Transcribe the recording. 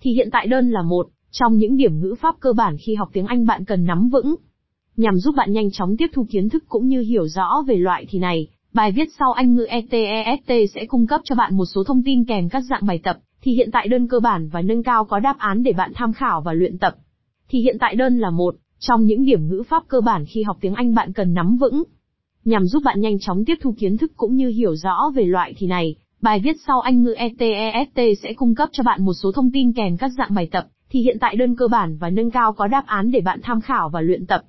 thì hiện tại đơn là một trong những điểm ngữ pháp cơ bản khi học tiếng Anh bạn cần nắm vững. Nhằm giúp bạn nhanh chóng tiếp thu kiến thức cũng như hiểu rõ về loại thì này, bài viết sau Anh ngữ ETEST sẽ cung cấp cho bạn một số thông tin kèm các dạng bài tập, thì hiện tại đơn cơ bản và nâng cao có đáp án để bạn tham khảo và luyện tập. Thì hiện tại đơn là một trong những điểm ngữ pháp cơ bản khi học tiếng Anh bạn cần nắm vững. Nhằm giúp bạn nhanh chóng tiếp thu kiến thức cũng như hiểu rõ về loại thì này, bài viết sau Anh ngữ ETEST sẽ cung cấp cho bạn một số thông tin kèm các dạng bài tập, thì hiện tại đơn cơ bản và nâng cao có đáp án để bạn tham khảo và luyện tập.